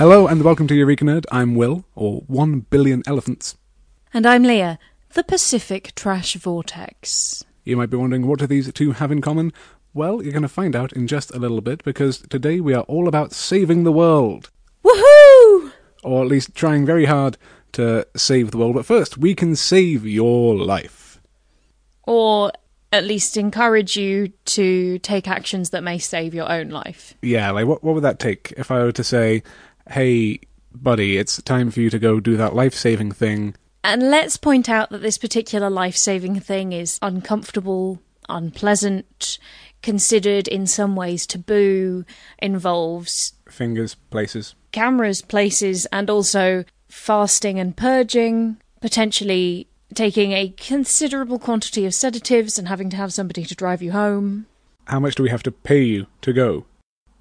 Hello and welcome to Eureka Nerd. I'm Will, or 1 billion elephants. And I'm Leah, the Pacific Trash Vortex. You might be wondering what do these two have in common? Well, you're going to find out in just a little bit because today we are all about saving the world. Woohoo! Or at least trying very hard to save the world. But first, we can save your life. Or at least encourage you to take actions that may save your own life. Yeah, like what, what would that take if I were to say, hey, buddy, it's time for you to go do that life saving thing? And let's point out that this particular life saving thing is uncomfortable, unpleasant, considered in some ways taboo, involves Fingers, places. cameras, places, and also fasting and purging, potentially taking a considerable quantity of sedatives and having to have somebody to drive you home. How much do we have to pay you to go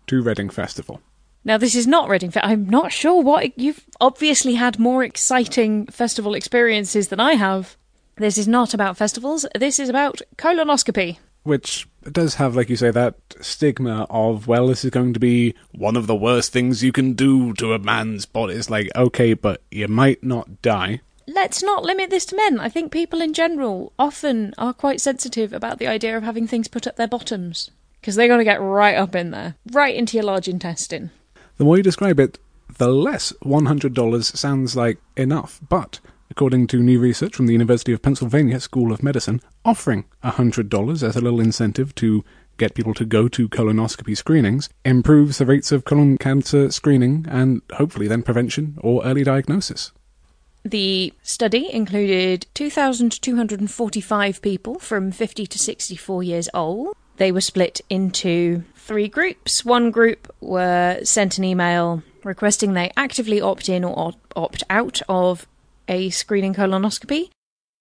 to Reading Festival? Now, this is not Reading Fe- I'm not sure what. You've obviously had more exciting festival experiences than I have. This is not about festivals. This is about colonoscopy. Which does have, like you say, that stigma of, well, this is going to be one of the worst things you can do to a man's body. It's like, okay, but you might not die. Let's not limit this to men. I think people in general often are quite sensitive about the idea of having things put up their bottoms. Because they're going to get right up in there, right into your large intestine. The more you describe it, the less $100 sounds like enough. But according to new research from the University of Pennsylvania School of Medicine, offering $100 as a little incentive to get people to go to colonoscopy screenings improves the rates of colon cancer screening and hopefully then prevention or early diagnosis. The study included 2,245 people from 50 to 64 years old. They were split into three groups. One group were sent an email requesting they actively opt in or opt out of a screening colonoscopy.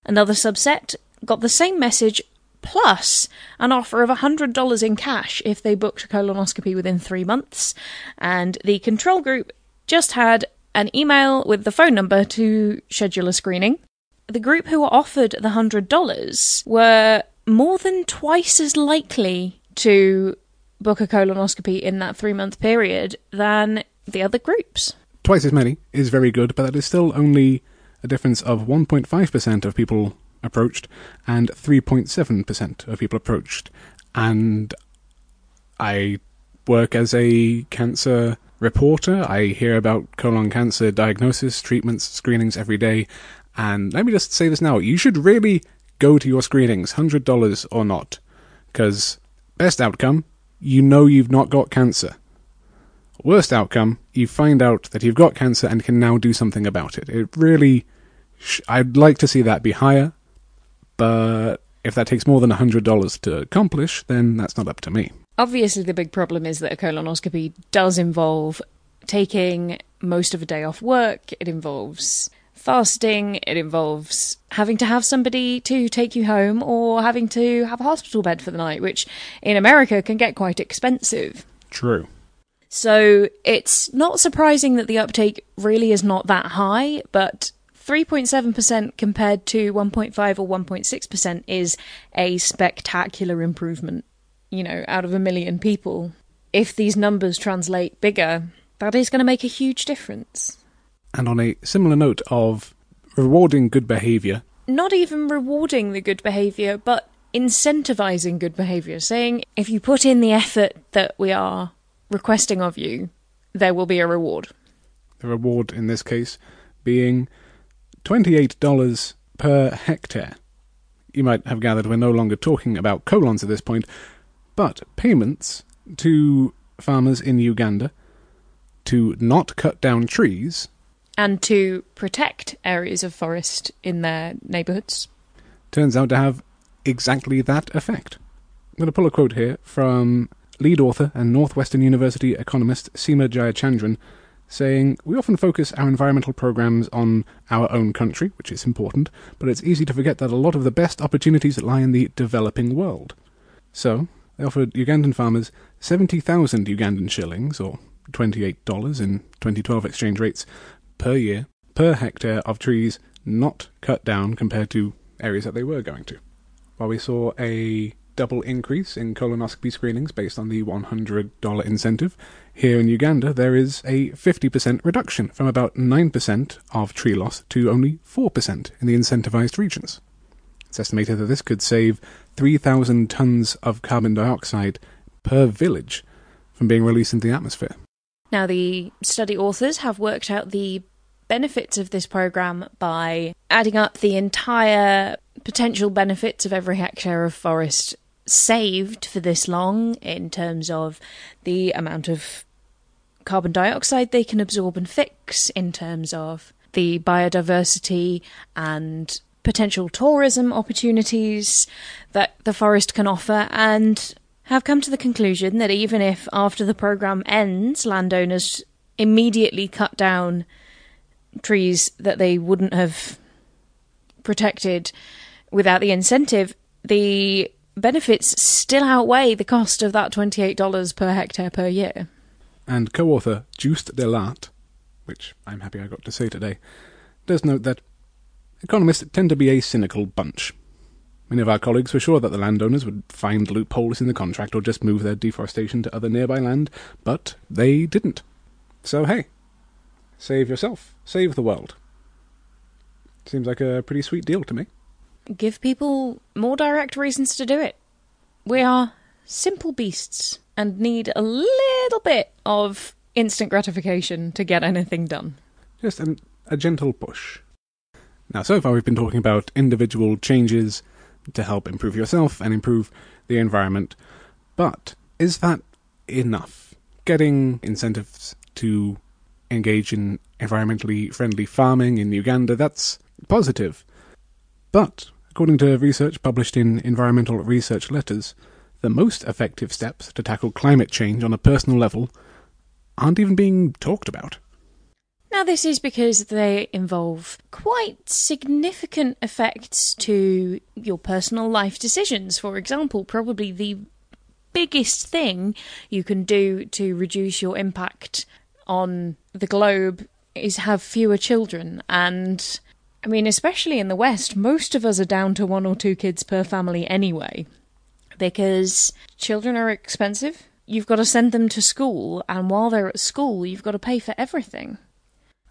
Another subset got the same message plus an offer of $100 in cash if they booked a colonoscopy within three months. And the control group just had an email with the phone number to schedule a screening. The group who were offered the $100 were more than twice as likely to book a colonoscopy in that three month period than the other groups. Twice as many is very good, but that is still only a difference of 1.5% of people approached and 3.7% of people approached. And I work as a cancer reporter. I hear about colon cancer diagnosis, treatments, screenings every day. And let me just say this now you should really go to your screenings, $100 or not. Because, best outcome, you know you've not got cancer. Worst outcome, you find out that you've got cancer and can now do something about it. It really. Sh- I'd like to see that be higher, but if that takes more than $100 to accomplish, then that's not up to me. Obviously, the big problem is that a colonoscopy does involve taking most of a day off work, it involves fasting, it involves having to have somebody to take you home or having to have a hospital bed for the night, which in America can get quite expensive. True. So it's not surprising that the uptake really is not that high, but 3.7% compared to 1.5 or 1.6% is a spectacular improvement, you know, out of a million people. If these numbers translate bigger, that is going to make a huge difference. And on a similar note of rewarding good behavior, Not even rewarding the good behavior, but incentivizing good behavior, saying if you put in the effort that we are requesting of you, there will be a reward. the reward in this case being $28 per hectare. You might have gathered we're no longer talking about colons at this point, but payments to farmers in Uganda to not cut down trees and to protect areas of forest in their neighbourhoods. turns out to have exactly that effect. I'm going to pull a quote here from lead author and Northwestern University economist Seema Jayachandran saying, We often focus our environmental programs on our own country, which is important, but it's easy to forget that a lot of the best opportunities lie in the developing world. So, they offered Ugandan farmers 70,000 Ugandan shillings, or $28 in 2012 exchange rates, per year, per hectare of trees not cut down compared to areas that they were going to. While we saw a double increase in colonoscopy screenings based on the $100 incentive. Here in Uganda, there is a 50% reduction from about 9% of tree loss to only 4% in the incentivized regions. It's estimated that this could save 3,000 tons of carbon dioxide per village from being released into the atmosphere. Now, the study authors have worked out the benefits of this program by adding up the entire potential benefits of every hectare of forest saved for this long in terms of the amount of carbon dioxide they can absorb and fix, in terms of the biodiversity and potential tourism opportunities that the forest can offer, and have come to the conclusion that even if after the program ends, landowners immediately cut down trees that they wouldn't have protected without the incentive, the benefits still outweigh the cost of that $28 per hectare per year. And co author Joost de Laat, which I'm happy I got to say today, does note that economists tend to be a cynical bunch. Many of our colleagues were sure that the landowners would find loopholes in the contract or just move their deforestation to other nearby land, but they didn't. So hey, save yourself, save the world. Seems like a pretty sweet deal to me. Give people more direct reasons to do it. We are simple beasts and need a little bit of instant gratification to get anything done. Just an, a gentle push. Now, so far we've been talking about individual changes to help improve yourself and improve the environment. But is that enough? Getting incentives to engage in environmentally friendly farming in Uganda, that's positive. But, according to research published in Environmental Research Letters, the most effective steps to tackle climate change on a personal level aren't even being talked about. Now, this is because they involve quite significant effects to your personal life decisions. For example, probably the biggest thing you can do to reduce your impact on the globe is have fewer children. And I mean, especially in the West, most of us are down to one or two kids per family anyway, because children are expensive. You've got to send them to school, and while they're at school, you've got to pay for everything.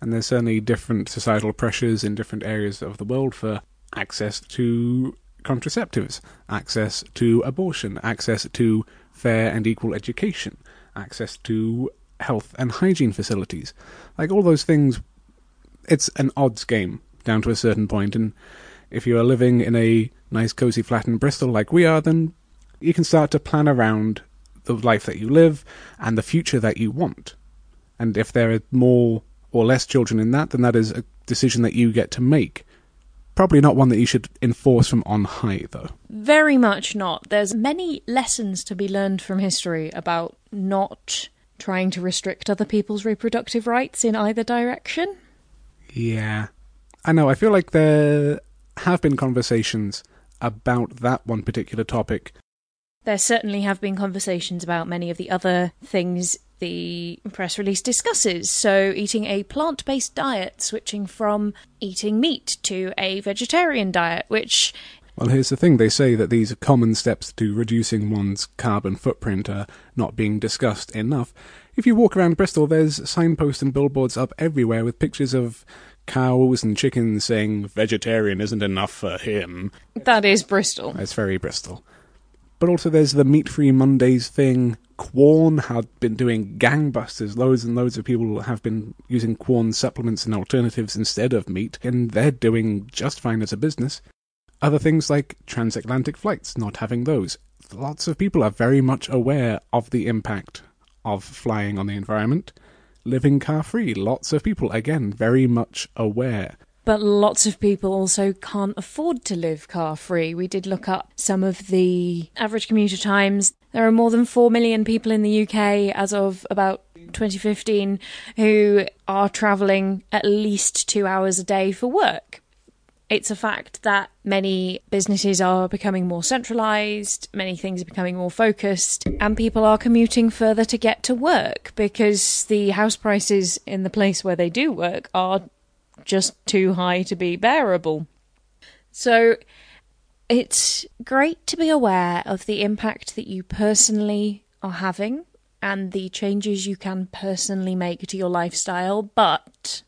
And there's certainly different societal pressures in different areas of the world for access to contraceptives, access to abortion, access to fair and equal education, access to health and hygiene facilities. Like all those things, it's an odds game down to a certain point. point, and if you are living in a nice cozy flat in Bristol like we are, then you can start to plan around the life that you live and the future that you want. And if there are more or less children in that, then that is a decision that you get to make. Probably not one that you should enforce from on high, though. Very much not. There's many lessons to be learned from history about not trying to restrict other people's reproductive rights in either direction. Yeah. I know, I feel like there have been conversations about that one particular topic. There certainly have been conversations about many of the other things the press release discusses. So, eating a plant based diet, switching from eating meat to a vegetarian diet, which. Well, here's the thing they say that these common steps to reducing one's carbon footprint are not being discussed enough. If you walk around Bristol, there's signposts and billboards up everywhere with pictures of cows and chickens saying vegetarian isn't enough for him. That is Bristol. It's very Bristol. But also, there's the meat free Mondays thing. Quorn had been doing gangbusters. Loads and loads of people have been using Quorn supplements and alternatives instead of meat, and they're doing just fine as a business. Other things like transatlantic flights, not having those. Lots of people are very much aware of the impact of flying on the environment. Living car free, lots of people, again, very much aware. But lots of people also can't afford to live car free. We did look up some of the average commuter times. There are more than 4 million people in the UK as of about 2015 who are travelling at least two hours a day for work. It's a fact that many businesses are becoming more centralised, many things are becoming more focused, and people are commuting further to get to work because the house prices in the place where they do work are just too high to be bearable. So It's great to be aware of the impact that you personally are having and the changes you can personally make to your lifestyle, but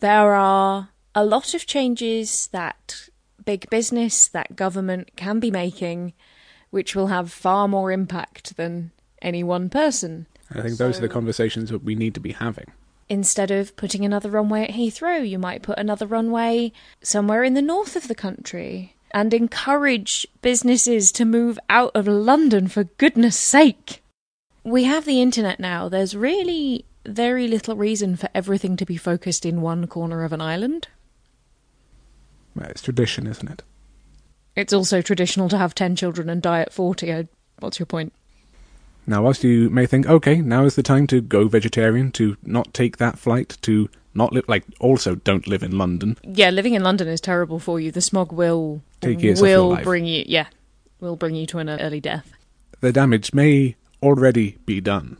there are a lot of changes that big business, that government can be making, which will have far more impact than any one person. I think those are the conversations that we need to be having. Instead of putting another runway at Heathrow, you might put another runway somewhere in the north of the country and encourage businesses to move out of London for goodness sake. We have the internet now. There's really very little reason for everything to be focused in one corner of an island. Well, it's tradition, isn't it? It's also traditional to have 10 children and die at 40. What's your point? Now, whilst you may think, okay, now is the time to go vegetarian, to not take that flight, to not live, like, also don't live in London. Yeah, living in London is terrible for you. The smog will Take years will bring you, yeah, will bring you to an early death. The damage may already be done.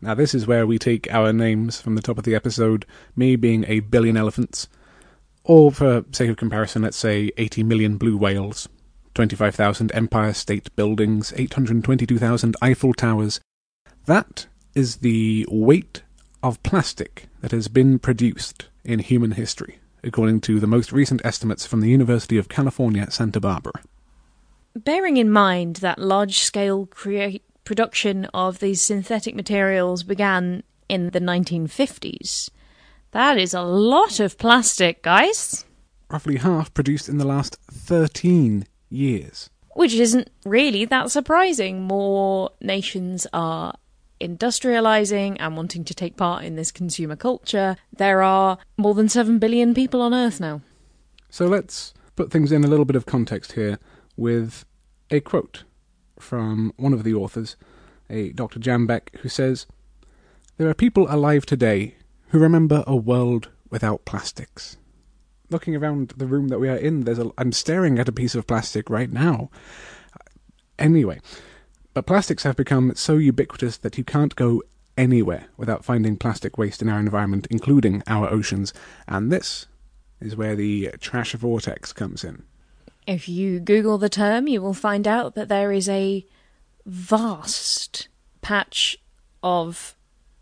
Now, this is where we take our names from the top of the episode, me being a billion elephants, or for sake of comparison, let's say 80 million blue whales, 25,000 Empire State Buildings, 822,000 Eiffel Towers. That is the weight of plastic that has been produced in human history, according to the most recent estimates from the University of California, Santa Barbara. Bearing in mind that large scale crea- production of these synthetic materials began in the 1950s, that is a lot of plastic, guys. Roughly half produced in the last 13 years. Which isn't really that surprising. More nations are industrializing and wanting to take part in this consumer culture. There are more than 7 billion people on Earth now. So let's put things in a little bit of context here with a quote from one of the authors, a Dr. Jambeck, who says, There are people alive today who remember a world without plastics. Looking around the room that we are in, there's a, I'm staring at a piece of plastic right now. Anyway, but plastics have become so ubiquitous that you can't go anywhere without finding plastic waste in our environment, including our oceans, and this is where the trash vortex comes in. If you Google the term, you will find out that there is a vast patch of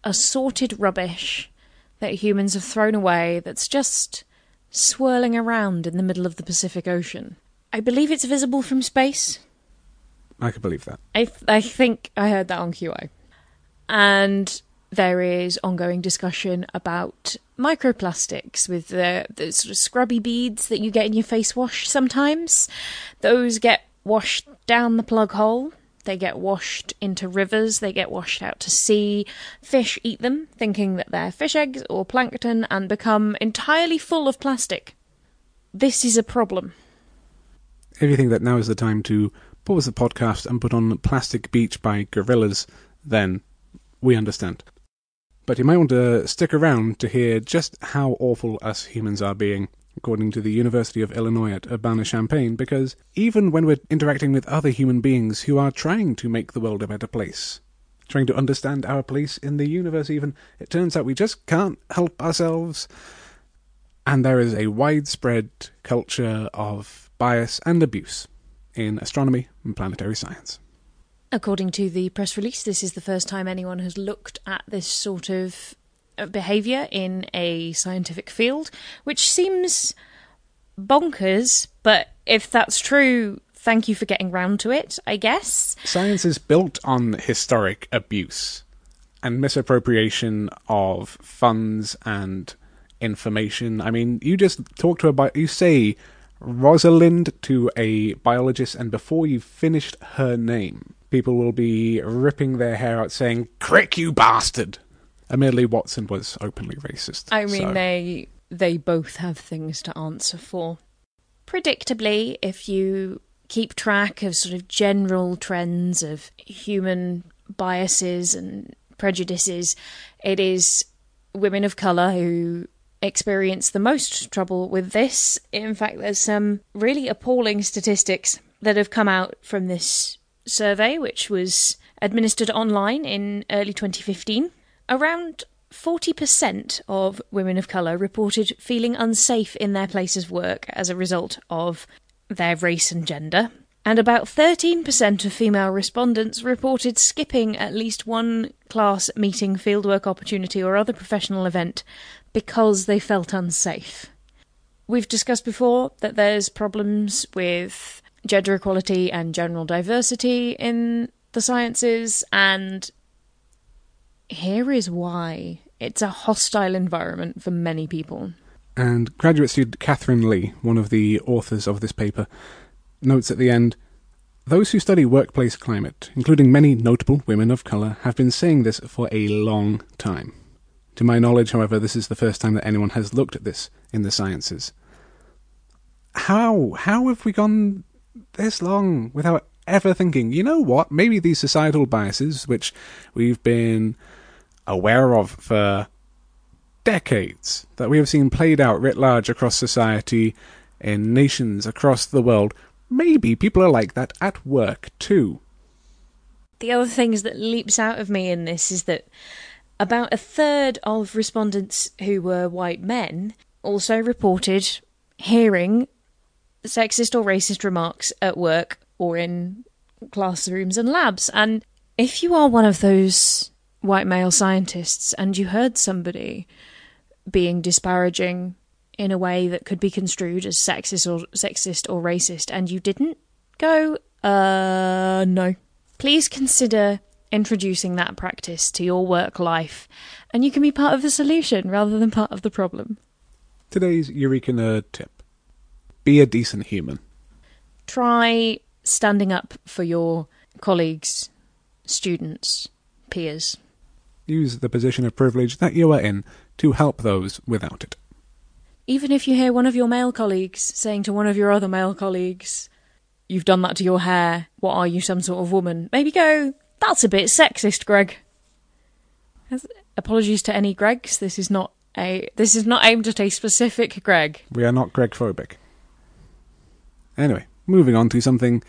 assorted rubbish that humans have thrown away that's just swirling around in the middle of the Pacific Ocean. I believe it's visible from space. I could believe that. I, th- I think I heard that on QI. And there is ongoing discussion about microplastics with the, the sort of scrubby beads that you get in your face wash sometimes. Those get washed down the plug hole. They get washed into rivers, they get washed out to sea. Fish eat them, thinking that they're fish eggs or plankton, and become entirely full of plastic. This is a problem. If you think that now is the time to pause the podcast and put on Plastic Beach by Gorillaz, then we understand. But you might want to stick around to hear just how awful us humans are being, according to the University of Illinois at Urbana-Champaign, because even when we're interacting with other human beings who are trying to make the world a better place, trying to understand our place in the universe even, it turns out we just can't help ourselves. And there is a widespread culture of bias and abuse in astronomy and planetary science. According to the press release, this is the first time anyone has looked at this sort of behaviour in a scientific field, which seems bonkers, but if that's true, thank you for getting round to it, I guess. Science is built on historic abuse and misappropriation of funds and information. I mean, you just talk to a bi- you say Rosalind to a biologist, and before you've finished her name, people will be ripping their hair out saying, Crick, you bastard! Admittedly, Watson was openly racist. I mean, so- they they both have things to answer for. Predictably, if you keep track of sort of general trends of human biases and prejudices, it is women of colour who experience the most trouble with this. In fact, there's some really appalling statistics that have come out from this survey, which was administered online in early 2015. Around 40% of women of colour reported feeling unsafe in their place of work as a result of their race and gender, and about 13% of female respondents reported skipping at least one class meeting, fieldwork opportunity, or other professional event because they felt unsafe. We've discussed before that there's problems with gender equality and general diversity in the sciences, and here is why. It's a hostile environment for many people. And graduate student Catherine Lee, one of the authors of this paper, notes at the end Those who study workplace climate, including many notable women of colour, have been saying this for a long time. To my knowledge, however, this is the first time that anyone has looked at this in the sciences. How? How have we gone this long without ever thinking, you know what, maybe these societal biases, which we've been aware of for decades, that we have seen played out writ large across society, in nations across the world, maybe people are like that at work too. The other things that leaps out of me in this is that about a third of respondents who were white men also reported hearing sexist or racist remarks at work or in classrooms and labs. And if you are one of those white male scientists and you heard somebody being disparaging in a way that could be construed as sexist or sexist or racist and you didn't go uh no. Please consider introducing that practice to your work life and you can be part of the solution rather than part of the problem. Today's eureka nerd tip. Be a decent human. Try standing up for your colleagues students peers use the position of privilege that you are in to help those without it even if you hear one of your male colleagues saying to one of your other male colleagues, You've done that to your hair, what are you, some sort of woman? Maybe go, That's a bit sexist, Greg. Apologies to any Gregs. This is not a this is not aimed at a specific Greg. We are not Greg phobic. Anyway, moving on to something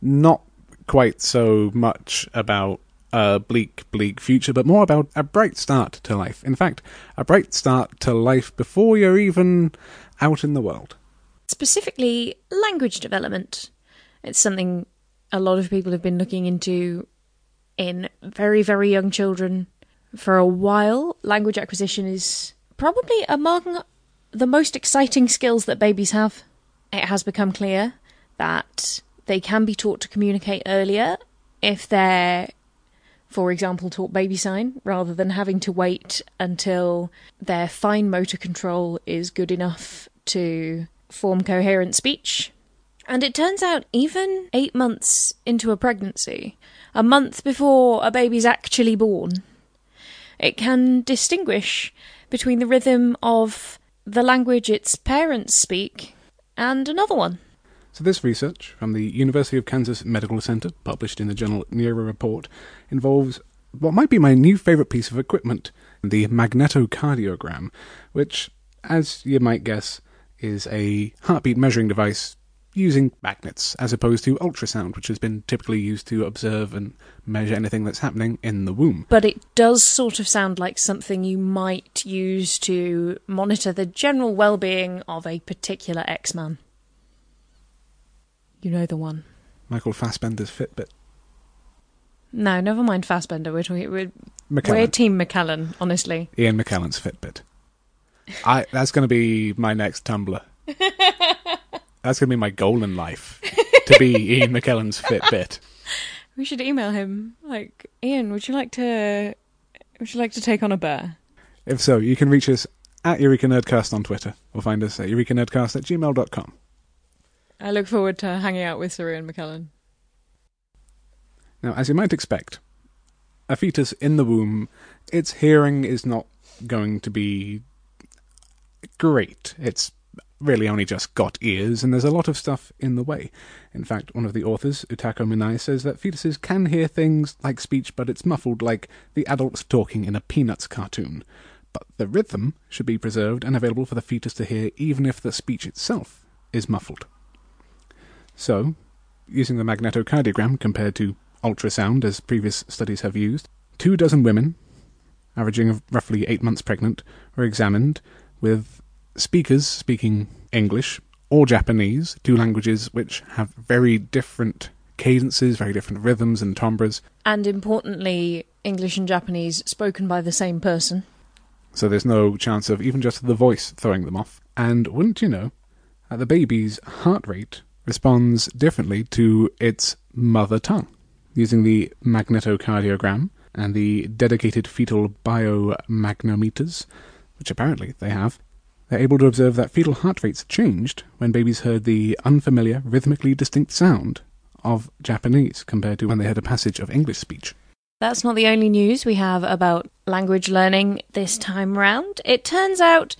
not quite so much about a bleak, bleak future, but more about a bright start to life. In fact, a bright start to life before you're even out in the world. Specifically, language development. It's something a lot of people have been looking into in very, very young children for a while. Language acquisition is probably among the most exciting skills that babies have. It has become clear that they can be taught to communicate earlier if they're for example, taught baby sign rather than having to wait until their fine motor control is good enough to form coherent speech. And it turns out, even eight months into a pregnancy, a month before a baby's actually born, it can distinguish between the rhythm of the language its parents speak and another one. So, this research from the University of Kansas Medical Center, published in the journal NeuroReport, involves what might be my new favourite piece of equipment, the magnetocardiogram, which, as you might guess, is a heartbeat measuring device using magnets as opposed to ultrasound, which has been typically used to observe and measure anything that's happening in the womb. But it does sort of sound like something you might use to monitor the general well being of a particular X Man. You know the one. Michael Fassbender's Fitbit. No, never mind Fassbender. We're talking. We're, we're Team McKellen, honestly. Ian McKellen's Fitbit. I. That's going to be my next Tumblr. that's going to be my goal in life to be Ian McKellen's Fitbit. We should email him. Like, Ian, would you like to? Would you like to take on a bear? If so, you can reach us at Eureka Nerdcast on Twitter, or find us at eurekanerdcast at gmail.com. I look forward to hanging out with Sir Ian McKellen. Now, as you might expect, a fetus in the womb, its hearing is not going to be great. It's really only just got ears, and there's a lot of stuff in the way. In fact, one of the authors, Utako Minai, says that fetuses can hear things like speech, but it's muffled like the adults talking in a Peanuts cartoon. But the rhythm should be preserved and available for the fetus to hear, even if the speech itself is muffled. So, using the magnetocardiogram compared to ultrasound, as previous studies have used, two dozen women, averaging roughly eight months pregnant, were examined with speakers speaking English or Japanese, two languages which have very different cadences, very different rhythms and timbres. And importantly, English and Japanese spoken by the same person. So there's no chance of even just the voice throwing them off. And wouldn't you know, at the baby's heart rate responds differently to its mother tongue. Using the magnetocardiogram and the dedicated fetal biomagnometers, which apparently they have, they're able to observe that fetal heart rates changed when babies heard the unfamiliar, rhythmically distinct sound of Japanese compared to when they heard a passage of English speech. That's not the only news we have about language learning this time round. It turns out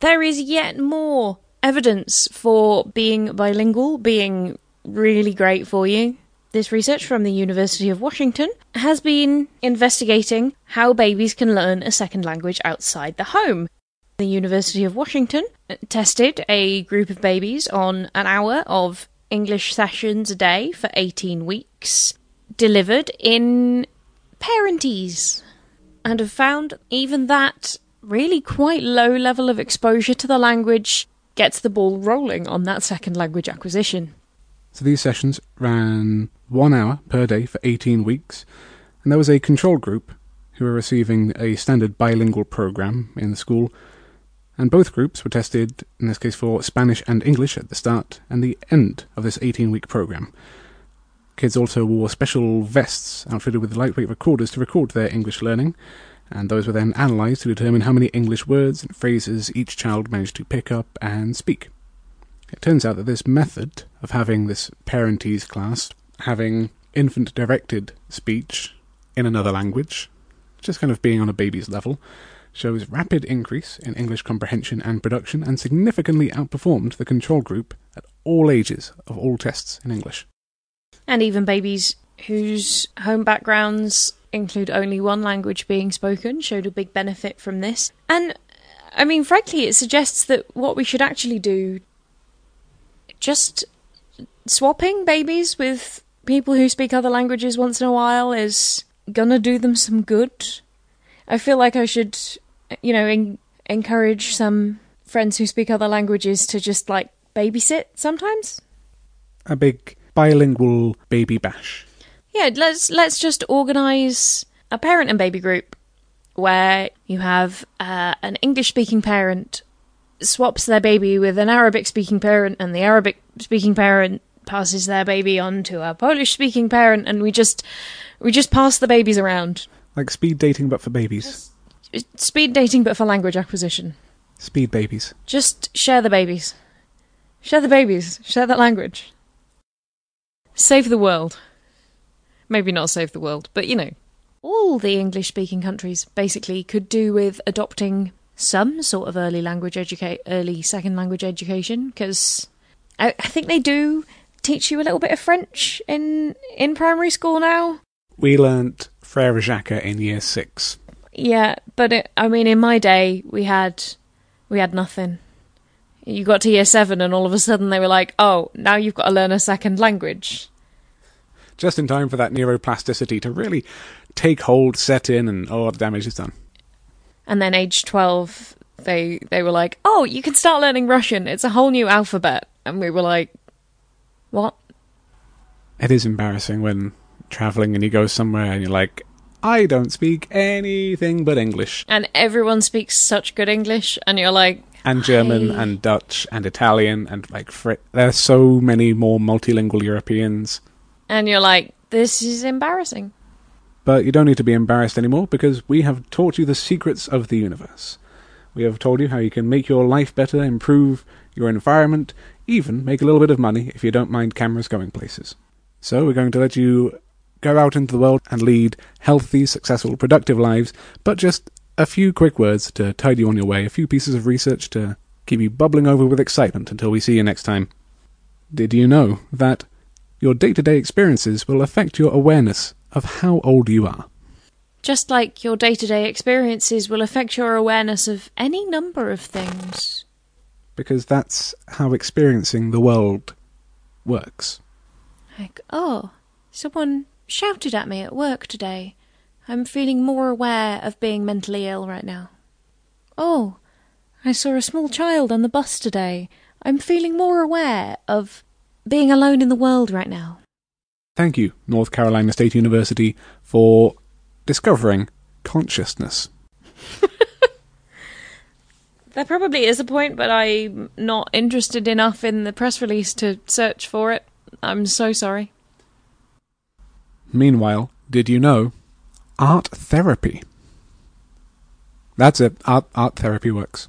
there is yet more evidence for being bilingual being really great for you. This research from the University of Washington has been investigating how babies can learn a second language outside the home. The University of Washington tested a group of babies on an hour of English sessions a day for 18 weeks, delivered in parentese, and have found even that really quite low level of exposure to the language gets the ball rolling on that second language acquisition. So these sessions ran one hour per day for 18 weeks, and there was a control group who were receiving a standard bilingual program in the school and both groups were tested, in this case for Spanish and English at the start and the end of this 18 week program. Kids also wore special vests outfitted with lightweight recorders to record their English learning, and those were then analysed to determine how many English words and phrases each child managed to pick up and speak. It turns out that this method of having this parentese class, having infant directed speech in another language, just kind of being on a baby's level, shows rapid increase in English comprehension and production and significantly outperformed the control group at all ages of all tests in English. And even babies whose home backgrounds include only one language being spoken showed a big benefit from this. And I mean, frankly, it suggests that what we should actually do just swapping babies with people who speak other languages once in a while is gonna do them some good. I feel like I should you know, en- encourage some friends who speak other languages to just like babysit sometimes. A big bilingual baby bash. Yeah, let's let's just organize a parent and baby group where you have uh, an English speaking parent swaps their baby with an Arabic speaking parent, and the Arabic speaking parent passes their baby on to a Polish speaking parent, and we just we just pass the babies around. Like speed dating, but for babies speed dating, but for language acquisition. Speed babies. Just share the babies. Share the babies. Share that language. Save the world. Maybe not save the world, but you know. All the English speaking countries basically could do with adopting some sort of early language educate early second language education because I, I think they do teach you a little bit of French in in primary school now. We learnt Frere Jacques in year six. Yeah, but it, I mean, in my day, we had we had nothing. You got to year seven, and all of a sudden they were like, "Oh, now you've got to learn a second language." Just in time for that neuroplasticity to really take hold, set in, and oh, the damage is done. And then, age twelve, they they were like, "Oh, you can start learning Russian. It's a whole new alphabet." And we were like, "What?" It is embarrassing when traveling and you go somewhere and you're like, I don't speak anything but English. And everyone speaks such good English, and you're like. And German I... and Dutch and Italian and like Fr- there are so many more multilingual Europeans. And you're like, this is embarrassing. But you don't need to be embarrassed anymore because we have taught you the secrets of the universe. We have told you how you can make your life better, improve your environment, even make a little bit of money if you don't mind cameras going places. So we're going to let you go out into the world and lead healthy, successful, productive lives, but just a few quick words to tide you on your way, a few pieces of research to keep you bubbling over with excitement until we see you next time. Did you know that your day to day experiences will affect your awareness of how old you are? Just like your day to day experiences will affect your awareness of any number of things. Because that's how experiencing the world works. Like, oh, someone shouted at me at work today. I'm feeling more aware of being mentally ill right now. Oh, I saw a small child on the bus today. I'm feeling more aware of being alone in the world right now. Thank you, North Carolina State University, for discovering consciousness. There probably is a point, but I'm not interested enough in the press release to search for it. I'm so sorry. Meanwhile, did you know art therapy? That's it. Art, art therapy works.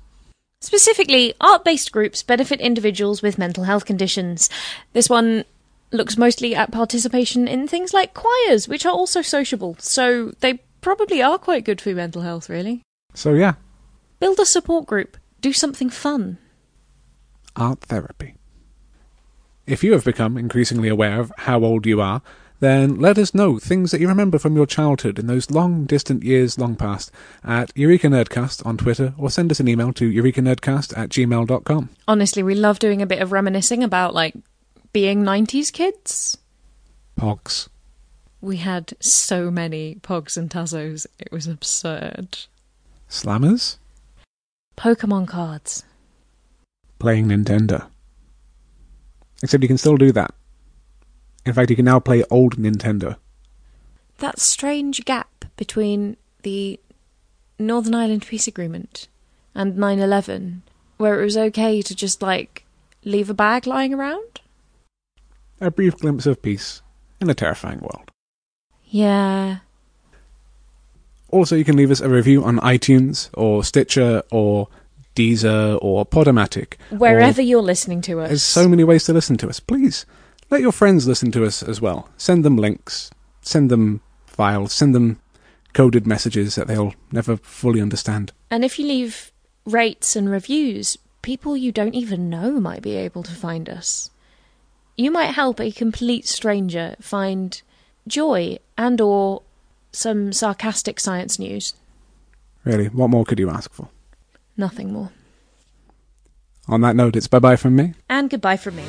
Specifically, art based groups benefit individuals with mental health conditions. This one looks mostly at participation in things like choirs, which are also sociable, so they probably are quite good for mental health, really. So, yeah, Build a support group, do something fun. art therapy. If you have become increasingly aware of how old you are, then let us know things that you remember from your childhood in those long distant years long past at Eureka Nerdcast on Twitter or send us an email to eurekanerdcast at gmail.com. Honestly, we love doing a bit of reminiscing about, like, being 90s kids. Pogs. We had so many Pogs and Tazos, it was absurd. Slammers. Pokemon cards. Playing Nintendo. Except you can still do that. In fact, you can now play old Nintendo. That strange gap between the Northern Ireland Peace Agreement and 9 11, where it was okay to just, like, leave a bag lying around? A brief glimpse of peace in a terrifying world. Yeah. Also, you can leave us a review on iTunes or Stitcher or Deezer or Podomatic. Wherever you're listening to us. There's so many ways to listen to us. Please let your friends listen to us as well. Send them links, send them files, send them coded messages that they'll never fully understand. And if you leave rates and reviews, people you don't even know might be able to find us. You might help a complete stranger find joy and or some sarcastic science news. Really, what more could you ask for? Nothing more. On that note, it's bye bye from me. And goodbye from me.